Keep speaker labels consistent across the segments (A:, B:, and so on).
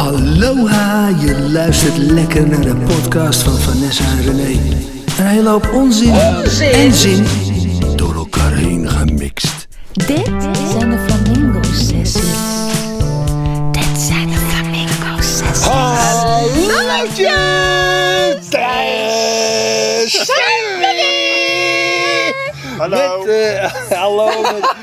A: Aloha, je luistert lekker naar de podcast van Vanessa en René. Een hele hoop onzin, en zin door elkaar heen gemixt.
B: Dit zijn de Flamingo Sessies. Dit zijn de Flamingo Sessies.
C: Hallootje!
D: Hallo.
C: Met, eh, hallo. Met,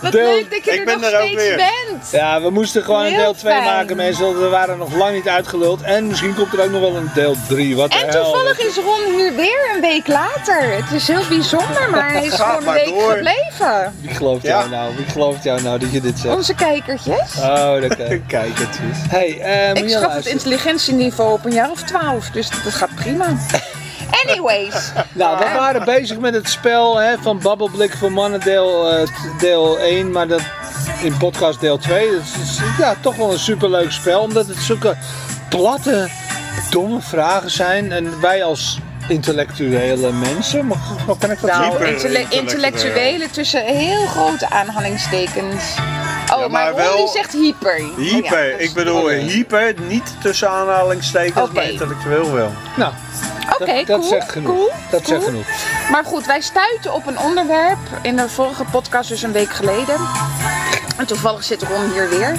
B: Wat
C: Deel-
B: leuk dat je
D: Ik
B: er
D: ben
B: nog
D: er ook
B: steeds
D: weer.
B: bent.
C: ja, we moesten gewoon een deel 2
B: fijn.
C: maken, mensen. Want we waren nog lang niet uitgeluld. En misschien komt er ook nog wel een deel 3. Wat de
B: En
C: hel.
B: toevallig is Ron hier weer een week later. Het is heel bijzonder, maar hij is gewoon een week
D: door.
B: gebleven.
C: Wie gelooft
D: Ja.
C: jou nou? Wie gelooft jou nou dat je dit zegt?
B: Onze kijkertjes.
C: Oh, dat kan.
D: Kijkertjes.
C: Hey, eh
B: Ik
C: je
B: schat het
C: luisteren?
B: intelligentieniveau op een jaar of twaalf, dus dat gaat prima.
C: Nou, we waren bezig met het spel hè, van Babbelblik voor Mannen deel, eh, deel 1, maar dat in podcast deel 2. Dat is ja, toch wel een superleuk spel, omdat het zulke platte, domme vragen zijn. En wij als intellectuele mensen, mag, mag- kan ik dat
B: nou,
C: zeggen?
D: Hyper-
B: intelle-
D: intellectuele.
B: intellectuele tussen heel grote aanhalingstekens. Oh,
D: Ja,
B: maar,
D: maar wel-
B: die zegt hyper. Oh ja,
D: Hyper, ik bedoel hyper, niet tussen aanhalingstekens, maar intellectueel wel.
C: Nou,
B: Oké,
C: dat, dat
B: cool,
C: zegt genoeg.
B: cool,
C: dat zegt genoeg.
B: Maar goed, wij stuiten op een onderwerp in de vorige podcast, dus een week geleden. En toevallig zit Ron hier weer.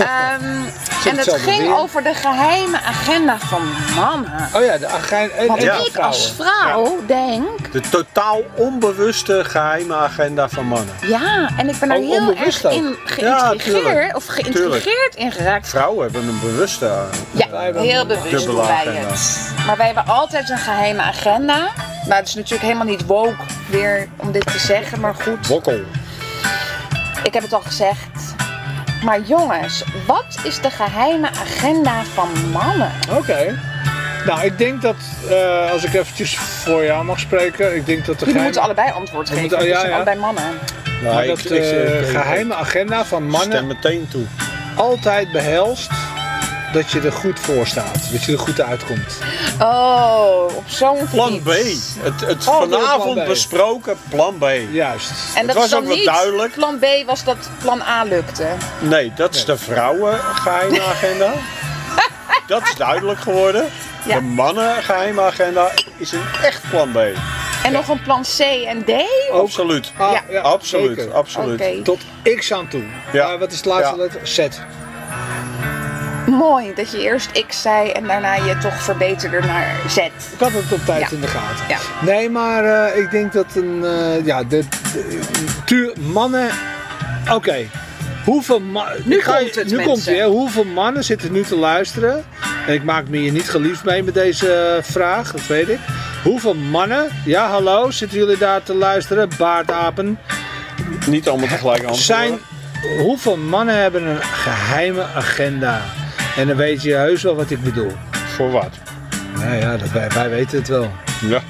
B: Ehm, en het ging
C: weer.
B: over de geheime agenda van mannen.
C: Oh ja, de agijn en,
B: Want
C: en
D: Ja.
C: van
B: ik als vrouw denk,
D: De totaal onbewuste geheime agenda van mannen.
B: ja, en ik ben daar
C: Oh,
B: heel erg
C: ook.
B: in geïntrigeerd, of geïntrigeerd in geraakt.
D: Vrouwen hebben een bewuste. eh,
B: Ja, heel bewust doen wij
D: agenda.
B: het. Maar wij hebben altijd een geheime agenda. Nou, het is natuurlijk helemaal niet woke weer om dit te zeggen, maar goed.
D: Wokkel.
B: Ik heb het al gezegd. Maar jongens, wat is de geheime agenda van mannen?
C: Oké. Nou, ik denk dat, eh, als ik eventjes voor jou mag spreken, ik denk dat de
B: Jullie
C: geheime...
B: moeten allebei antwoord geven.
C: moeten-
B: want
C: ja,
B: het zijn
C: ja.
B: allebei mannen.
D: Nou,
C: Maar
D: ik-
C: dat
D: ik-
C: eh,
D: ik- ik-
C: geheime agenda van mannen
D: Stem meteen toe.
C: altijd behelst dat je er goed voor staat. Dat je er goed uitkomt.
B: Oh, op zo'n
D: Plan B. Het, het
C: Oh,
D: vanavond
C: plan B.
D: besproken plan B.
C: Juist.
B: En dat
D: was
B: is dan
D: ook wel
B: niet
D: duidelijk.
B: plan B was dat plan A lukte.
D: Nee, dat is de vrouwen geheime agenda. Dat is duidelijk geworden.
B: Ja.
D: De mannen geheime agenda is een echt plan B.
B: En nog een plan C en D?
D: Absoluut.
C: Ah,
B: Ja.
D: Absoluut,
C: zeker.
D: absoluut.
B: Oké.
C: Tot X aan toe.
D: Ja.
C: Maar wat is het laatste
D: Ja.
C: letter? Z.
B: Mooi dat je eerst X zei en daarna je toch verbeterde naar Z.
C: Ik had het op tijd
B: Ja.
C: in de gaten.
B: Ja.
C: Nee, maar eh, ik denk dat een. eh, ja, de, de- tuur, mannen. Oké. Hoeveel ma-
B: Nu
C: ik ga je-
B: komt het,
C: Nu
B: mensen.
C: komt ie, hè. Hoeveel mannen zitten nu te luisteren? En ik maak me hier niet geliefd mee met deze eh, vraag, dat weet ik. Hoeveel mannen, ja hallo, zitten jullie daar te luisteren? Baardapen.
D: Niet allemaal tegelijk antwoorden.
C: Zijn, hoeveel mannen hebben een geheime agenda? En dan weet je heus wel wat ik bedoel.
D: Voor wat?
C: Nou ja, dat, wij, wij weten het wel.
D: Ja.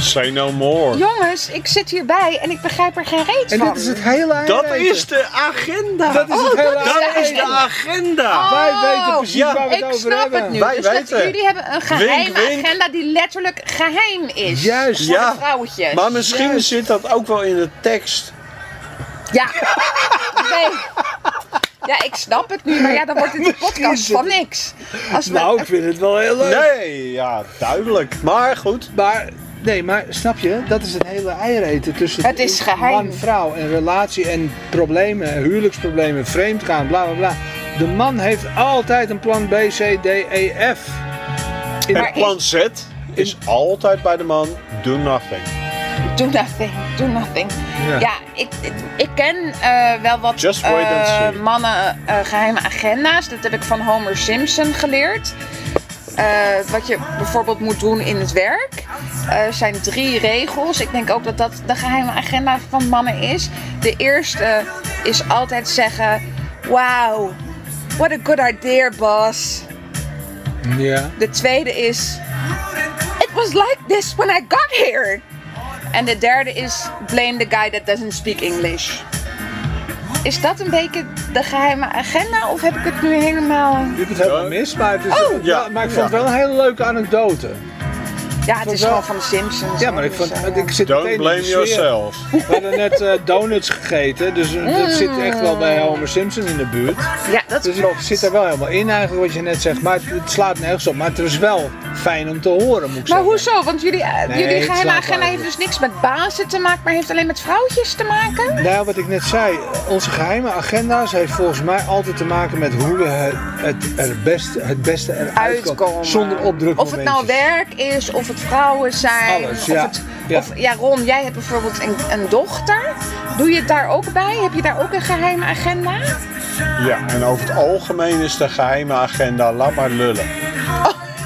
D: Say no more.
B: Jongens, ik zit hierbij en ik begrijp er geen reet
C: En
B: van.
C: dit is het hele
D: Dat is de agenda.
C: Dat is het hele
B: dat is
D: Dat
C: eigen.
D: is de agenda.
C: Wij
B: Oh,
C: weten precies
D: ja.
C: waar we het
B: Ik
C: over
B: snap
C: hebben.
B: het nu.
D: Wij
B: dus dat
D: weten.
B: jullie hebben een geheime
D: Wink, wink.
B: agenda die letterlijk geheim is.
C: Juist.
B: Voor
D: Ja.
B: de vrouwtjes.
D: Maar misschien
C: Juist.
D: zit dat ook wel in de tekst.
B: Ja. Nee. Ja, ik snap het nu, maar ja, dan wordt het een podcast van niks. Als we,
C: Nou, ik vind het wel heel leuk.
D: Nee, ja, duidelijk. Maar goed.
C: Maar, nee, maar snap je? Dat is het hele eiereten tussen
B: Het is geheim.
C: man, vrouw en relatie en problemen, huwelijksproblemen, vreemdgaan, bla bla bla. De man heeft altijd een plan B, C, D, E, F. In-
D: En plan Z is altijd bij de man. Do nothing.
B: Do nothing, do nothing.
C: Ja.
B: Ja, ik, ik ken eh, wel wat eh, mannen eh, geheime agenda's. Dat heb ik van Homer Simpson geleerd. Wat je bijvoorbeeld moet doen in het werk. Er zijn drie regels. Ik denk ook dat dat de geheime agenda van mannen is. De eerste is altijd zeggen: Wow, what a good idea, boss.
C: ja.
B: De tweede is: It was like this when I got here. En de derde is: Blame the guy that doesn't speak English. Is dat een beetje de geheime agenda of heb ik het nu helemaal.
C: Je hebt het helemaal mis, maar, het is,
B: Oh.
C: ja, maar ik vond het wel een hele leuke anekdote.
B: Ja, het is
C: wel-
B: gewoon van de Simpsons.
C: Ja, maar ik,
B: dus,
C: vond,
B: eh,
C: ik zit
D: Don't
C: meteen in
D: blame
C: de
D: yourself.
C: We hadden net eh, donuts gegeten, dus eh, dat zit echt wel bij Homer Simpson in de buurt.
B: Ja, dat
C: Dus ik
B: klopt.
C: zit er wel helemaal in eigenlijk wat je net zegt. Maar het, het slaat nergens op. Maar het is wel fijn om te horen, moet ik
B: Maar
C: zeggen.
B: hoezo? Want jullie,
C: Nee,
B: jullie geheime agenda heeft dus niks met bazen te maken, maar heeft alleen met vrouwtjes te maken?
C: Nou, wat ik net zei, onze geheime agenda's heeft volgens mij altijd te maken met hoe we het, het, er beste, het beste eruit
B: Uitkomen.
C: komen. Zonder opdruk
B: Of het nou werk is, of het vrouwen zijn.
C: Alles,
B: of
C: ja.
B: Het,
C: Ja.
B: Of, ja, Ron, jij hebt bijvoorbeeld een, een dochter. Doe je het daar ook bij? Heb je daar ook een geheime agenda?
D: Ja, en over het algemeen is de geheime agenda laat maar lullen.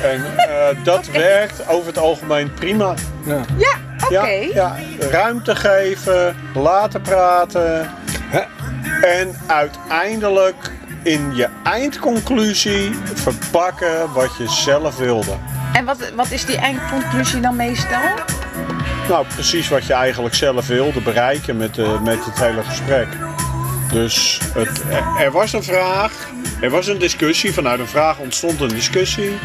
D: En eh, dat werkt over het algemeen prima.
C: Ja.
B: Ja, oké.
D: Ja, ja, ruimte geven, laten praten.
C: Hè?
D: En uiteindelijk in je eindconclusie verpakken wat je zelf wilde.
B: En wat, wat is die eindconclusie dan meestal?
D: Nou, precies wat je eigenlijk zelf wilde bereiken met, de, met het hele gesprek. Dus het, er was een vraag, er was een discussie. Vanuit een vraag ontstond een discussie.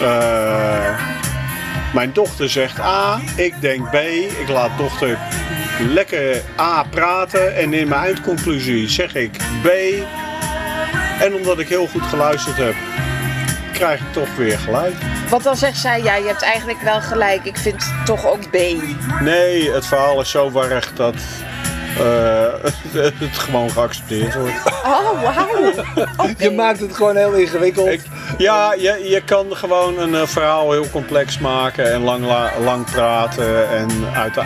D: Eh, mijn dochter zegt A, ik denk B. Ik laat dochter lekker A praten. En in mijn eindconclusie zeg ik B. En omdat ik heel goed geluisterd heb, krijg ik toch weer gelijk.
B: Want dan zegt zij, ja, je hebt eigenlijk wel gelijk. Ik vind toch ook B.
D: Nee, het verhaal is zo warrig dat eh, het gewoon geaccepteerd wordt.
B: Oh, wauw.
C: Je maakt het gewoon heel ingewikkeld.
D: Ik, ja, je, je kan gewoon een eh, verhaal heel complex maken en lang, la- lang praten en,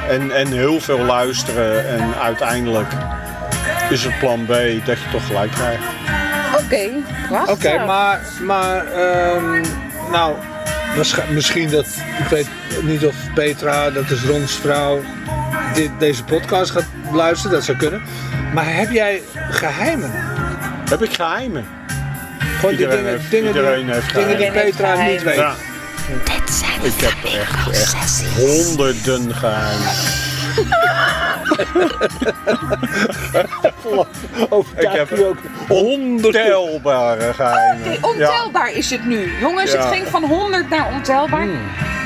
D: en, en heel veel luisteren. En uiteindelijk is het plan B dat je toch gelijk krijgt.
B: Oké, prachtig.
C: Oké, maar, maar ehm, nou, misschien dat, ik weet niet of Petra, dat is Rons vrouw, dit, deze podcast gaat luisteren, dat zou kunnen. Maar heb jij geheimen?
D: Heb ik geheimen?
C: Gewoon die
D: Iedereen
C: dingen,
D: heeft-
C: dingen, die,
D: iedereen heeft
C: dingen die. Petra niet weet.
D: Ja. Ik heb echt, echt honderden geheimen.
C: Over
D: Ik heb
C: ook
D: ontelbare geheimen.
B: Oké, ontelbaar is het nu. Jongens,
D: Ja.
B: het ging van 100 naar ontelbaar.
C: Hmm.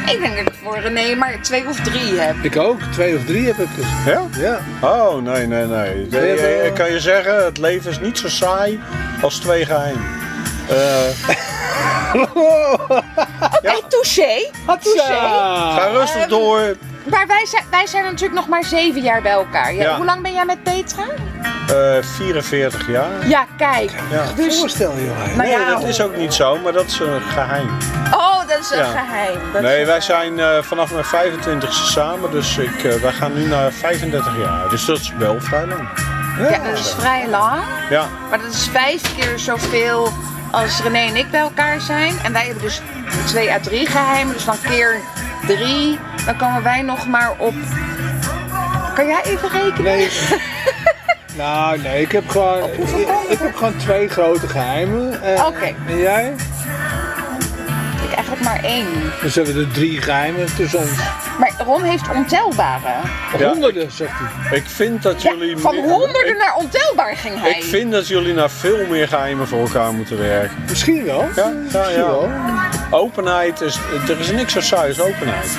B: Ik denk dat ik voor René maar twee of drie heb.
C: Ik ook, twee of drie heb ik dus.
D: Ja?
C: Ja.
D: Oh, nee, nee, nee. Ik kan je zeggen, het leven is niet zo saai als twee geheimen. Eh,
B: Oké, touché. Touché.
D: ga rustig
B: Ehm,
D: door.
B: Maar wij zijn, wij zijn natuurlijk nog maar zeven jaar bij elkaar. Ja,
D: Ja.
B: Hoe lang ben jij met Petra?
D: Eh 44 jaar.
B: Ja, kijk.
D: Ja.
B: Dus,
C: Voorstel
B: nou
D: Nee,
B: ja,
D: dat is ook niet zo, maar dat is een geheim.
B: Oh, dat is een
D: Ja.
B: geheim. Dat
D: Nee, wij zijn eh, vanaf mijn 25ste samen, dus ik, eh, wij gaan nu naar 35 jaar. Dus dat is wel vrij lang.
B: Ja, dat is vrij lang.
D: Ja,
B: Maar dat is vijf keer zoveel als René en ik bij elkaar zijn. En wij hebben dus twee à drie geheimen. Dus dan keer drie. Dan komen wij nog maar op... Kan jij even rekenen?
C: Nee. nou, nee, ik heb gewoon, ik, heb gewoon twee grote geheimen. En,
B: Oké.
C: En jij?
B: Ik eigenlijk maar één.
C: Dus hebben we er drie geheimen tussen ons.
B: Maar Ron heeft ontelbare.
D: Ja.
C: Honderden, zegt hij.
D: ik vind dat
B: Ja,
D: jullie...
B: van
D: meer-
B: honderden
D: ik,
B: naar ontelbaar ging hij.
D: ik vind dat jullie naar veel meer geheimen voor elkaar moeten werken.
C: Misschien wel.
D: Ja, ja,
C: Misschien
D: ja.
C: wel.
D: Openheid is... Er is niks zo saai als openheid.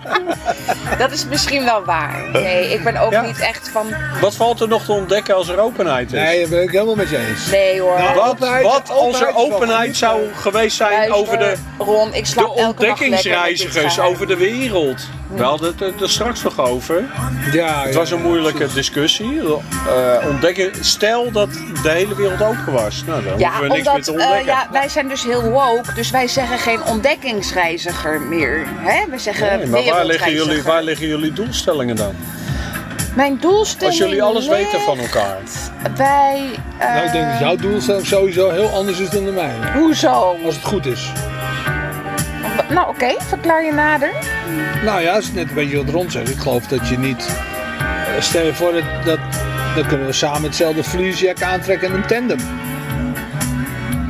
B: Dat is misschien wel waar. Nee, ik ben ook
D: Ja.
B: niet echt van...
D: Wat valt er nog te ontdekken als er openheid is?
C: Nee, dat ben ik helemaal met je eens.
B: Nee hoor.
C: Nou,
D: Wat,
C: Openheid-
D: wat als er
C: openheid
D: zou
C: maar-
D: geweest zijn
B: Luister,
D: over de,
B: Ron, ik
D: de ontdekkingsreizigers over de wereld? We hadden het er- straks nog over.
C: Ja,
D: Het was een moeilijke discussie. Eh, ontdekken, stel dat de hele wereld open was. Nou, dan
B: Ja,
D: hoeven we niks
B: omdat
D: meer te
B: eh,
D: ontdekken.
B: ja, wij zijn dus heel woke, dus wij zeggen geen ontdekkingsreiziger meer. Hè? We zeggen
D: Nee, maar waar liggen, jullie, waar liggen jullie doelstellingen dan?
B: Mijn doelstelling
D: Als jullie alles weten van elkaar.
B: Bij... eh,
C: Nou, ik denk dat jouw doelstelling sowieso heel anders is dan de mijne.
B: Hoezo?
C: Als het goed is.
B: Nou oké, verklaar je nader.
C: Nou ja, dat is net een beetje wat Ron zegt. Ik geloof dat je niet... eh, Stel je voor dat, dat... Dan kunnen we samen hetzelfde vliesjack aantrekken en een tandem.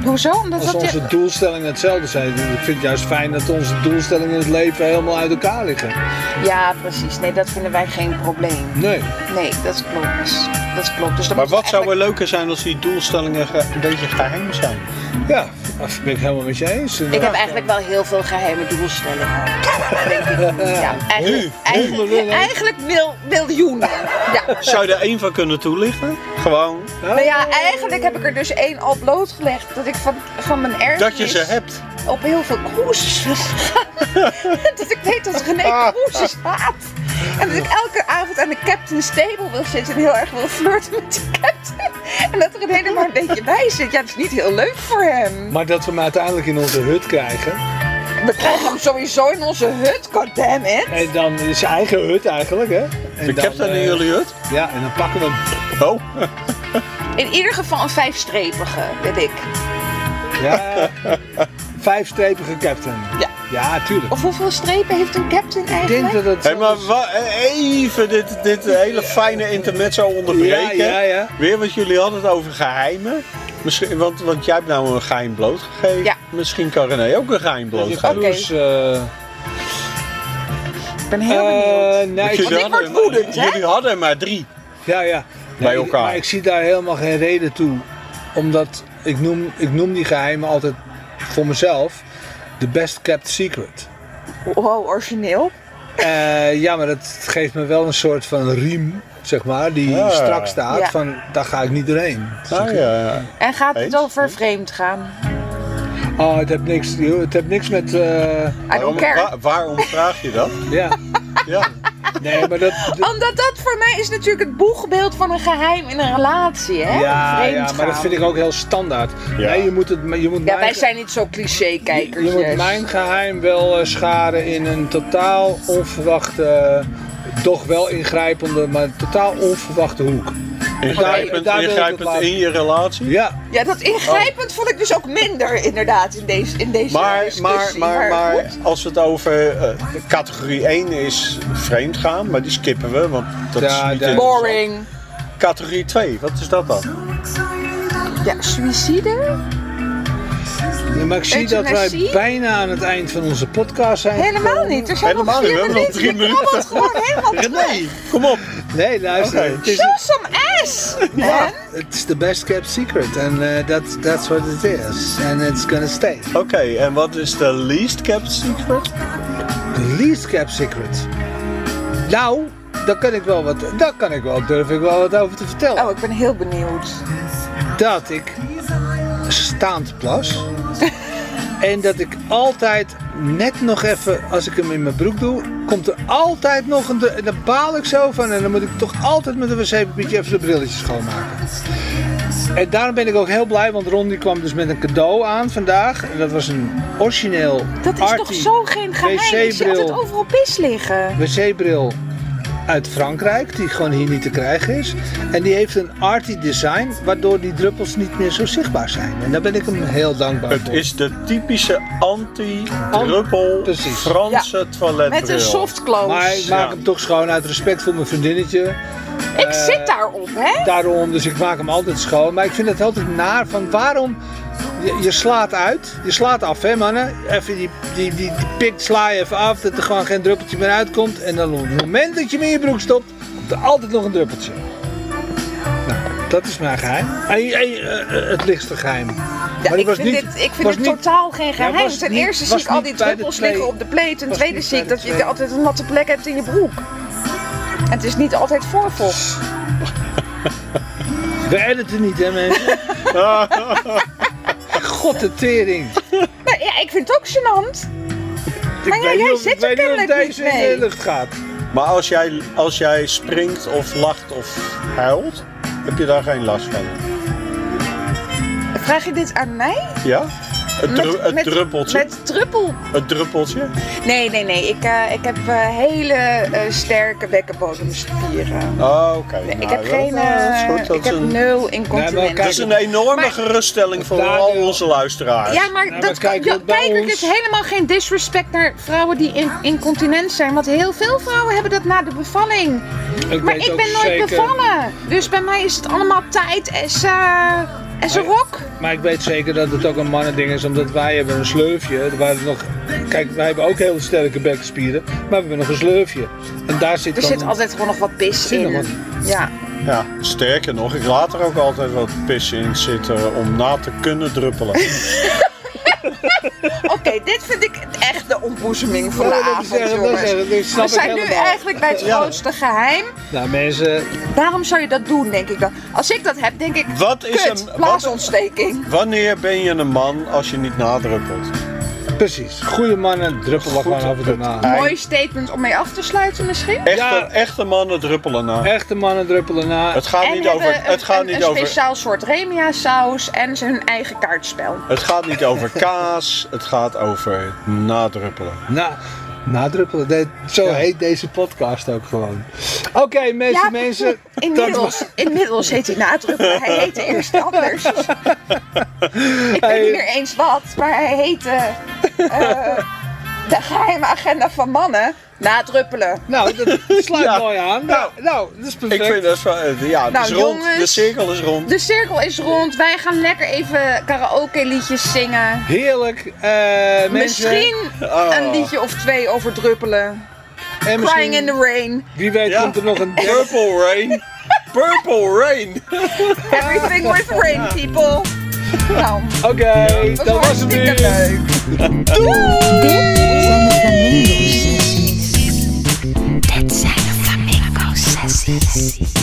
B: Hoezo? Omdat
C: Als
B: dat
C: onze
B: je...
C: doelstellingen hetzelfde zijn. Ik vind het juist fijn dat onze doelstellingen in het leven helemaal uit elkaar liggen.
B: Ja, precies. Nee, dat vinden wij geen probleem.
C: Nee.
B: Nee, dat klopt. Dat klopt. Dus
D: Maar wat zou er leuker zijn als die doelstellingen ge- een beetje geheim zijn?
C: Ja, Dat ben ik helemaal met je eens.
B: Ik heb eigenlijk wel heel veel geheime doelstellingen. Denk ik. Ja, eigenlijk,
D: Nu?
B: eigenlijk, eigenlijk mil, miljoenen. Ja.
D: Zou je er één van kunnen toelichten? Gewoon
B: Nou ja, eigenlijk heb ik er dus één al blootgelegd. Dat ik van, van mijn erfenis
D: dat je ze hebt.
B: op heel veel cruises dat ik weet dat René cruises haat. En dat ik elke avond aan de captain's table wil zitten en heel erg wil flirten met de captain. En dat er een maar een beetje bij zit. Ja, dat is niet heel leuk voor hem.
C: Maar dat we hem uiteindelijk in onze hut krijgen.
B: We krijgen hem sowieso in onze hut, goddammit.
C: En dan is zijn eigen hut eigenlijk, hè? En
D: De
C: dan,
D: captain in
C: eh,
D: jullie hut?
C: Ja, en dan pakken we hem.
D: Oh,
B: In ieder geval een vijfstrepige, weet ik.
C: Ja, vijfstrepige captain.
B: Ja.
C: Ja, tuurlijk.
B: Of hoeveel strepen heeft een captain
C: Ik denk
B: eigenlijk?
C: dat het...
D: Hé, maar wa- even dit, dit hele fijne intermezzo onderbreken.
C: Ja, ja, ja.
D: Weer wat jullie hadden het over geheimen. Misschien, want, want jij hebt nou een geheim blootgegeven.
B: Ja.
D: Misschien kan René ook een geheim blootgeven.
B: Oké.
C: Dus, eh,
B: Ik ben heel benieuwd.
C: eh, nee,
D: Want
C: ik-
D: jullie
B: ik word
D: hadden-
B: woedend, hè?
D: Jullie hadden er maar drie.
C: ja, ja.
D: Bij
C: Nee,
D: elkaar.
C: Maar ik zie daar helemaal geen reden toe. Omdat ik noem, ik noem die geheimen altijd voor mezelf de best kept secret.
B: Wow, origineel.
C: Eh, ja, maar dat geeft me wel een soort van riem, zeg maar, die
D: Ja.
C: strak staat.
B: Ja.
C: Van, daar ga ik niet doorheen.
D: Ah, ja, ja.
B: En gaat het over vreemd gaan?
C: Oh, het heeft niks, het heeft niks met... eh,
B: I
D: Waarom,
B: don't care.
D: wa- waarom vraag je dat?
C: ja,
D: Ja.
C: nee, maar dat... dat-
B: Omdat dat voor mij is natuurlijk het boegbeeld van een geheim in een relatie, hè?
C: ja, ja, maar dat vind ik ook heel standaard.
D: Ja.
C: Nee, je moet het... Je moet
B: Ja,
C: mijn,
B: wij zijn niet zo
C: je,
B: cliché-kijkers.
C: je moet mijn geheim wel eh, scharen in een totaal onverwachte, toch wel ingrijpende, maar totaal onverwachte hoek.
D: Ingrijpend,
C: daar het
D: ingrijpend in je relatie?
C: Ja,
B: Ja, dat ingrijpend vond ik dus ook minder, inderdaad, in deze, in deze
D: Maar, maar,
B: discussie.
D: maar, maar
B: goed.
D: als we het over eh, categorie 1 is vreemd gaan, maar die skippen we, want dat
C: Ja,
D: is niet.
B: Boring.
D: Categorie 2, wat is dat dan?
B: Ja, suïcide?
C: Ja, maar ik zie dat wij bijna aan het eind van onze podcast zijn.
B: Helemaal
C: gekomen.
B: niet. Er zijn
D: Helemaal
B: nog
D: niet, we hebben nog
B: minuten.
D: drie minuten.
B: gewoon helemaal
D: René, kom op.
C: Nee, luister. Het
B: Show some ass, man.
C: it's the best kept secret. And uh, that's, that's what it is. And it's gonna stay.
D: Oké, en wat is de least kept secret?
C: The least kept secret. Nou, daar kan ik wel wat, daar kan ik wel, durf ik wel wat over te vertellen.
B: Oh, ik ben heel benieuwd.
C: Dat ik staand plas. en dat ik altijd net nog even, als ik hem in mijn broek doe, komt er altijd nog een. En daar baal ik zo van. En dan moet ik toch altijd met een wc-papiertje even de brilletjes schoonmaken. En daarom ben ik ook heel blij, want Ron die kwam dus met een cadeau aan vandaag. En dat was een origineel
B: Dat is toch zo geen geheim? Ik zie altijd overal pis liggen.
C: wc-bril uit Frankrijk, die gewoon hier niet te krijgen is. En die heeft een arty design, waardoor die druppels niet meer zo zichtbaar zijn. En daar ben ik hem heel dankbaar
D: Het
C: voor.
D: is de typische anti-druppel. Franse toiletbril.
B: Met een soft close.
C: Maar ik maak
D: Ja.
C: hem toch schoon uit respect voor mijn vriendinnetje.
B: ik zit daarop, hè?
C: Daarom, dus ik maak hem altijd schoon. Maar ik vind het altijd naar van waarom... Je, je slaat uit, je slaat af hè mannen. Even die, die, die, die pik sla je even af, dat er gewoon geen druppeltje meer uitkomt. En dan op het moment dat je hem in je broek stopt, komt er altijd nog een druppeltje. Nou, dat is mijn geheim. En, en, eh, eh, het lichtste geheim.
B: Ja, ik
C: was
B: vind,
C: niet-
B: dit, ik vind
C: niet-
B: totaal geen geheim.
C: was
B: Ten
C: niet-
B: eerste zie ik al die druppels liggen op de pleet. Ten tweede zie ik dat je altijd een natte plek hebt in je broek. En het is niet altijd voorvocht.
C: We editen niet hè mensen. God de tering.
B: Nou, ja, ik vind het ook gênant. Maar ja, jij
C: of-
B: zit
C: ik
B: er
C: weet niet of
B: kennelijk
C: deze
B: niet
C: in
B: mee.
C: de lucht gaat.
D: Maar als jij, als jij springt of lacht of huilt, heb je daar geen last van.
B: Vraag je dit aan mij?
D: Ja? Het, dru- het
B: met,
D: druppeltje?
B: Met druppel.
D: Het druppeltje?
B: Nee, nee, nee. Ik, eh, ik heb eh, hele eh, sterke bekkenbodemspieren.
D: Oh, oké.
B: Nee, ik
D: Nou,
B: heb geen.
D: goed.
B: Ik heb
D: een-
B: nul incontinentie.
D: Dat is een enorme
B: Maar-
D: geruststelling voor
C: Daar
D: al onze luisteraars.
B: Ja, maar, dat
C: kijk,
B: ja, kijk,
C: ons-
B: is helemaal geen disrespect naar vrouwen die in, incontinent zijn. Want heel veel vrouwen hebben dat na de bevalling.
C: Ik
B: Maar ik ben nooit
C: zeker-
B: bevallen. Dus bij mij is het allemaal tijd en ze en ze rok.
C: Maar ik weet zeker dat het ook een mannending is, omdat wij hebben een sleufje. Waar het nog, kijk, wij hebben ook hele sterke bekkenspieren, maar we hebben nog een sleufje. En daar zit
B: Er
C: dan-
B: zit altijd gewoon nog wat pis in.
C: wat.
B: Ja.
D: Ja, sterker nog, ik laat er ook altijd wat pis in zitten om na te kunnen druppelen.
B: Oké, dit vind ik echt de ontboezeming van de
C: Ja,
B: avond,
C: echt-
B: jongens.
C: echt-
B: We zijn nu eigenlijk bij het
D: Ja.
B: grootste geheim.
C: Nou mensen,
B: Waarom zou je dat doen, denk ik dan? Als ik dat heb, denk ik,
D: Wat is
B: kut,
D: een- wat-
B: blaasontsteking.
D: Wanneer ben je een man als je niet nadruppelt?
C: Precies. Goede mannen druppelen gewoon af en toe na.
B: Mooi statement om mee af te sluiten misschien.
D: Echte,
C: Ja.
D: echte mannen druppelen na.
C: Echte mannen druppelen na.
D: Het gaat
B: en
D: niet over.
B: een,
D: Het gaat
B: een,
D: niet
B: een
D: over.
B: speciaal soort remia saus en ze hun eigen kaartspel.
D: Het gaat niet over kaas. Het gaat over nadruppelen.
C: Na, nadruppelen. De- zo
D: Ja.
C: heet deze podcast ook gewoon. Oké, mensen,
B: Ja,
C: mensen.
B: Inmiddels, inmiddels heet hij nadruppelen. Hij heette eerst anders. Ik weet niet meer eens wat, maar hij heette eh, de geheime agenda van mannen. Nadruppelen.
C: Nou, dat sluit
D: Ja.
C: mooi aan. Nou, nou, dat is perfect.
D: Ik vind dat wel. eh, Ja, het
B: Nou,
D: is rond.
B: jongens.
D: De cirkel is rond.
B: De cirkel is rond. Wij gaan lekker even karaoke liedjes zingen.
C: Heerlijk. eh, mensen.
B: Misschien
D: Ah.
B: een liedje of twee over druppelen.
C: en misschien,
B: Crying in the rain.
C: Wie weet
D: Ja.
C: komt er nog een derde.
D: Purple rain. Purple rain.
B: Everything with rain, people. Nou,
C: Oké,
B: dat
C: dat was het
B: hartstikke
C: weer.
B: leuk.
E: Dit zijn de Flamingos. Odyssey.